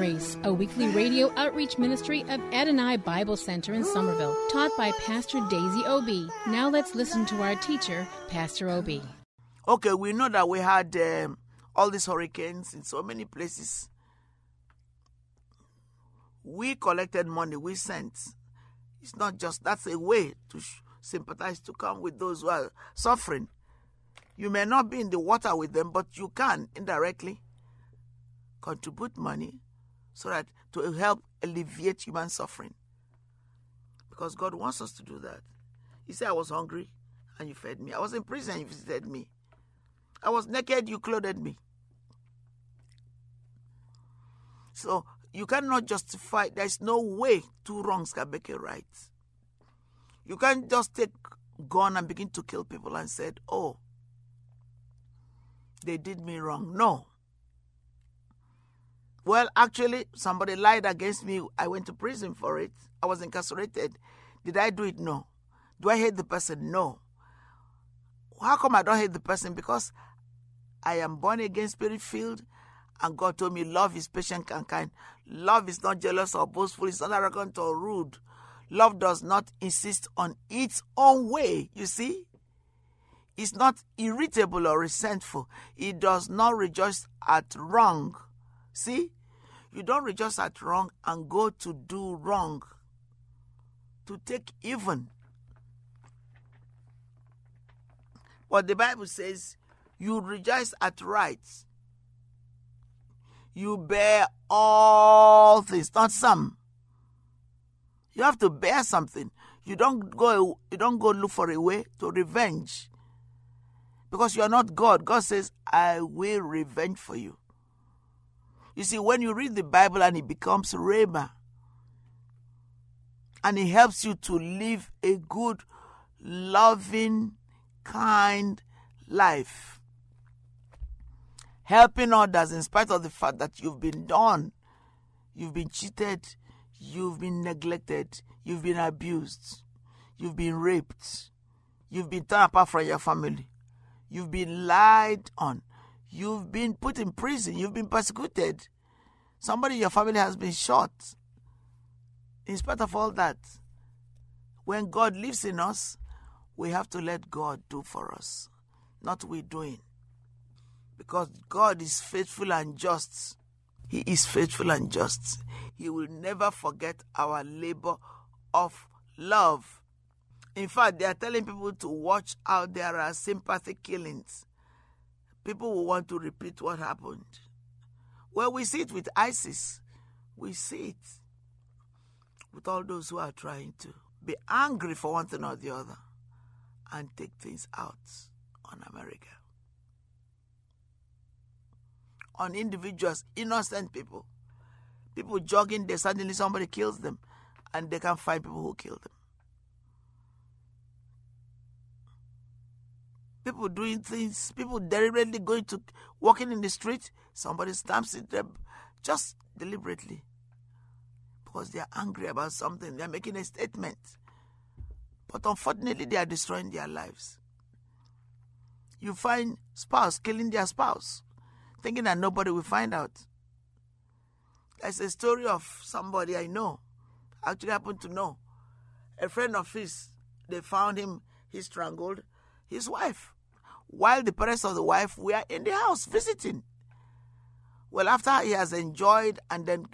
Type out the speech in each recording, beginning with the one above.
Grace, a weekly radio outreach ministry of Adonai Bible Center in Somerville, taught by Pastor Daisy Obi. Now let's listen to our teacher, Pastor Obi. Okay, we know that we had um, all these hurricanes in so many places. We collected money, we sent. It's not just that's a way to sympathize, to come with those who are suffering. You may not be in the water with them, but you can indirectly contribute money so that to help alleviate human suffering. Because God wants us to do that. He said, I was hungry and you fed me. I was in prison and you visited me. I was naked, you clothed me. So you cannot justify, there's no way two wrongs can make a right. You can't just take gun and begin to kill people and said, oh, they did me wrong. No. Well, actually, somebody lied against me. I went to prison for it. I was incarcerated. Did I do it? No. Do I hate the person? No. How come I don't hate the person? Because I am born again, spirit filled, and God told me love is patient and kind. Love is not jealous or boastful, it's not arrogant or rude. Love does not insist on its own way, you see? It's not irritable or resentful. It does not rejoice at wrong. See? You don't rejoice at wrong and go to do wrong, to take even. But the Bible says you rejoice at right. You bear all things, not some. You have to bear something. You don't go you don't go look for a way to revenge. Because you are not God. God says, I will revenge for you. You see, when you read the Bible and it becomes Rhema, and it helps you to live a good, loving, kind life. Helping others in spite of the fact that you've been done, you've been cheated, you've been neglected, you've been abused, you've been raped, you've been torn apart from your family, you've been lied on, you've been put in prison, you've been persecuted. Somebody in your family has been shot. In spite of all that, when God lives in us, we have to let God do for us, not we doing. Because God is faithful and just. He is faithful and just. He will never forget our labor of love. In fact, they are telling people to watch out. There are sympathy killings. People will want to repeat what happened. Well, we see it with ISIS. We see it with all those who are trying to be angry for one thing or the other and take things out on America. On individuals, innocent people. People jogging there, suddenly somebody kills them and they can find people who killed them. People doing things, people deliberately going to walking in the street, somebody stamps it them just deliberately because they are angry about something. They are making a statement. But unfortunately, they are destroying their lives. You find spouse killing their spouse, thinking that nobody will find out. There's a story of somebody I know, actually happened to know. A friend of his, they found him, he strangled his wife, while the parents of the wife were in the house visiting. Well, after he has enjoyed, and then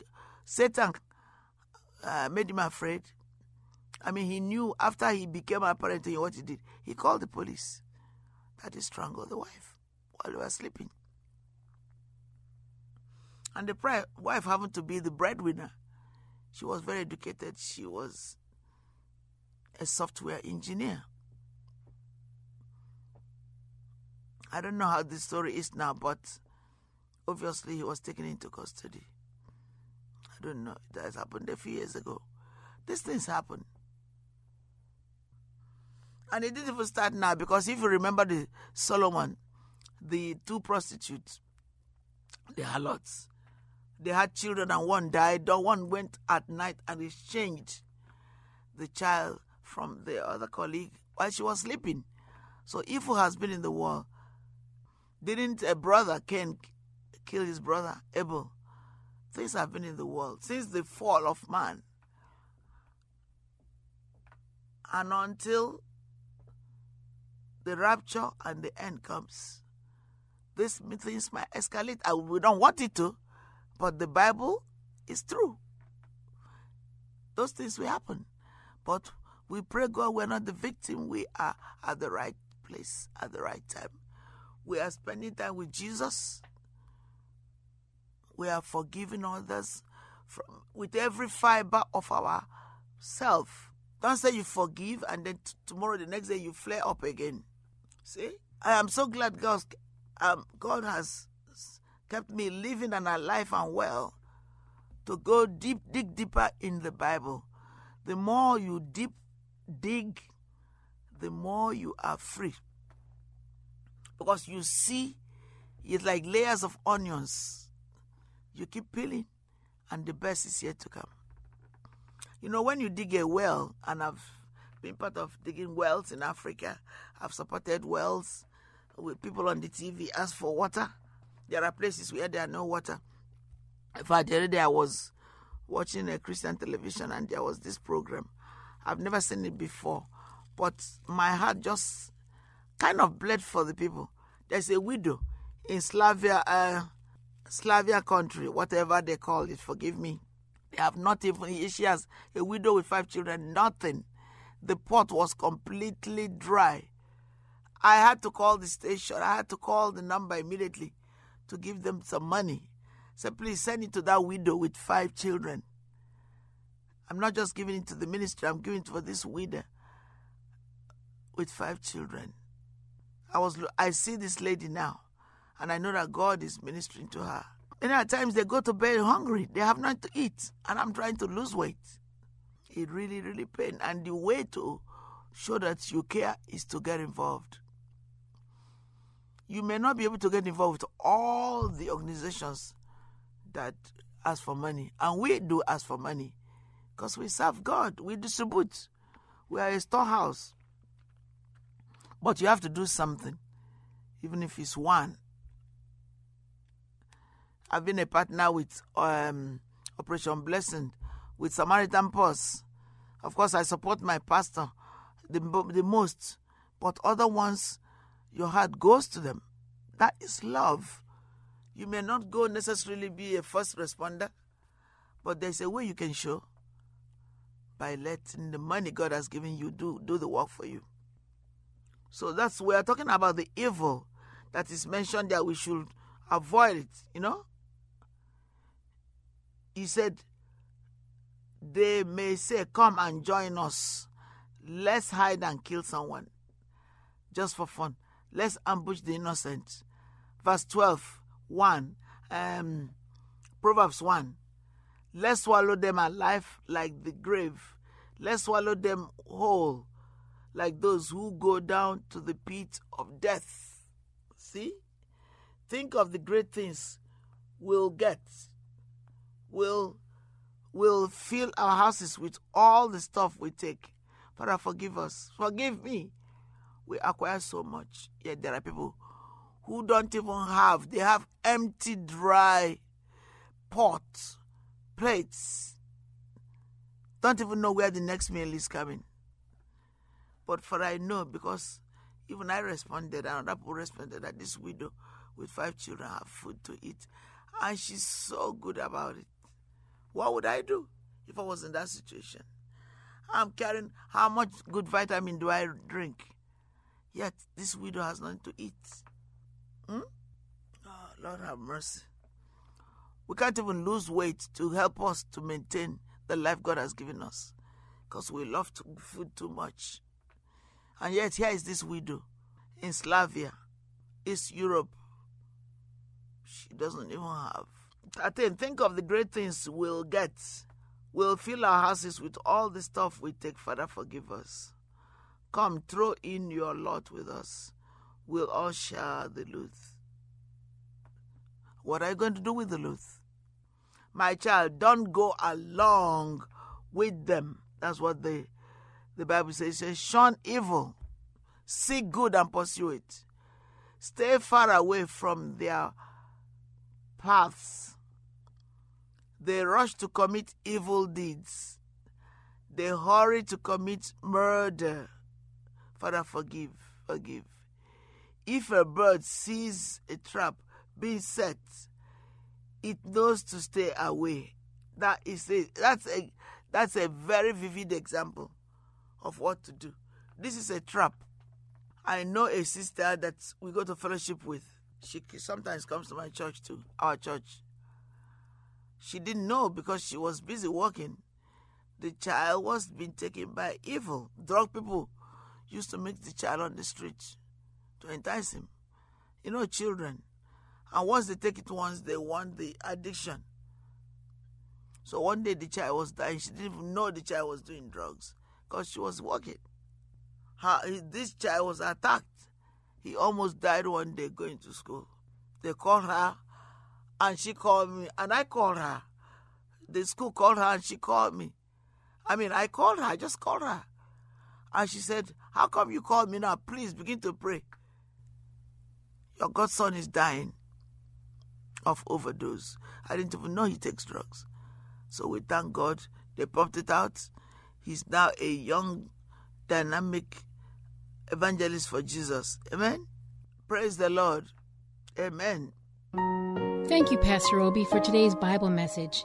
Satan uh, made him afraid. I mean, he knew after he became apparent to him what he did. He called the police that he strangled the wife while they were sleeping. And the wife happened to be the breadwinner. She was very educated. She was a software engineer. I don't know how this story is now, but obviously he was taken into custody. I don't know. It has happened a few years ago. These things happen. And it didn't even start now because if you remember the Solomon, the two prostitutes, the harlots, they had children and one died. The one went at night and exchanged the child from the other colleague while she was sleeping. So evil has been in the world. Didn't a brother Cain kill his brother Abel? Things have been in the world since the fall of man. And until the rapture and the end comes, these things might escalate. And we don't want it to, but the Bible is true. Those things will happen. But we pray God we're not the victim. We are at the right place at the right time. We are spending time with Jesus. We are forgiving others from, with every fiber of our self. Don't say you forgive and then t- tomorrow, the next day, you flare up again. See? I am so glad God, um, God has kept me living and alive and well to go deep, dig deeper in the Bible. The more you deep dig, the more you are free. Because you see, it's like layers of onions. You keep peeling, and the best is yet to come. You know, when you dig a well, and I've been part of digging wells in Africa, I've supported wells with people on the TV ask for water. There are places where there are no water. In fact, the other day I was watching a Christian television and there was this program. I've never seen it before, but my heart just kind of bled for the people. There's a widow in Slavia, uh, Slavia country, whatever they call it. Forgive me. They have not even. She has a widow with five children. Nothing. The pot was completely dry. I had to call the station. I had to call the number immediately to give them some money. Say, please send it to that widow with five children. I'm not just giving it to the ministry, I'm giving it for this widow with five children. I was I see this lady now, and I know that God is ministering to her. And at times they go to bed hungry, they have nothing to eat, and I'm trying to lose weight. It really, really pain. And the way to show that you care is to get involved. You may not be able to get involved with all the organizations that ask for money, and we do ask for money because we serve God. We distribute. We are a storehouse. But you have to do something, even if it's one. I've been a partner with um, Operation Blessing, with Samaritan Purse. Of course, I support my pastor the, the most, but other ones, your heart goes to them. That is love. You may not go necessarily be a first responder, but there's a way you can show by letting the money God has given you do, do the work for you. So that's we are talking about the evil that is mentioned that we should avoid it, you know? He said, they may say, Come and join us. Let's hide and kill someone just for fun. Let's ambush the innocent. Verse 12, 1, um, Proverbs 1. Let's swallow them alive like the grave. Let's swallow them whole like those who go down to the pit of death. See? Think of the great things we'll get. We'll, we'll fill our houses with all the stuff we take. Father, forgive us. Forgive me. We acquire so much. Yet there are people who don't even have, they have empty, dry pots, plates. Don't even know where the next meal is coming. But for I know, because even I responded, and other people responded that this widow with five children have food to eat. And she's so good about it. What would I do if I was in that situation? I'm carrying how much good vitamin do I drink? Yet this widow has nothing to eat. Hmm? Oh, Lord have mercy. We can't even lose weight to help us to maintain the life God has given us because we love to, food too much. And yet, here is this widow in Slavia, East Europe. She doesn't even have. I think, think of the great things we'll get. We'll fill our houses with all the stuff we take. Father, forgive us. Come, throw in your lot with us. We'll all share the loot. What are you going to do with the loot? My child, don't go along with them. That's what the, the Bible says. It shun evil, seek good and pursue it. Stay far away from their paths. They rush to commit evil deeds. They hurry to commit murder. Father, forgive, forgive. If a bird sees a trap being set, it knows to stay away. That is a, that's a that's a very vivid example of what to do. This is a trap. I know a sister that we go to fellowship with. She sometimes comes to my church too, our church. She didn't know because she was busy working. The child was being taken by evil. Drug people used to meet the child on the street to entice him. You know, children. And once they take it once, they want the addiction. So one day the child was dying. She didn't even know the child was doing drugs because she was working. Her, this child was attacked. He almost died one day going to school. They called her and she called me and I called her. The school called her and she called me. I mean, I called her, I just called her. And she said, How come you called me now? Please begin to pray. Your godson is dying of overdose. I didn't even know he takes drugs. So we thank God they pumped it out. He's now a young, dynamic evangelist for Jesus. Amen. Praise the Lord. Amen. Thank you, Pastor Obi, for today's Bible message.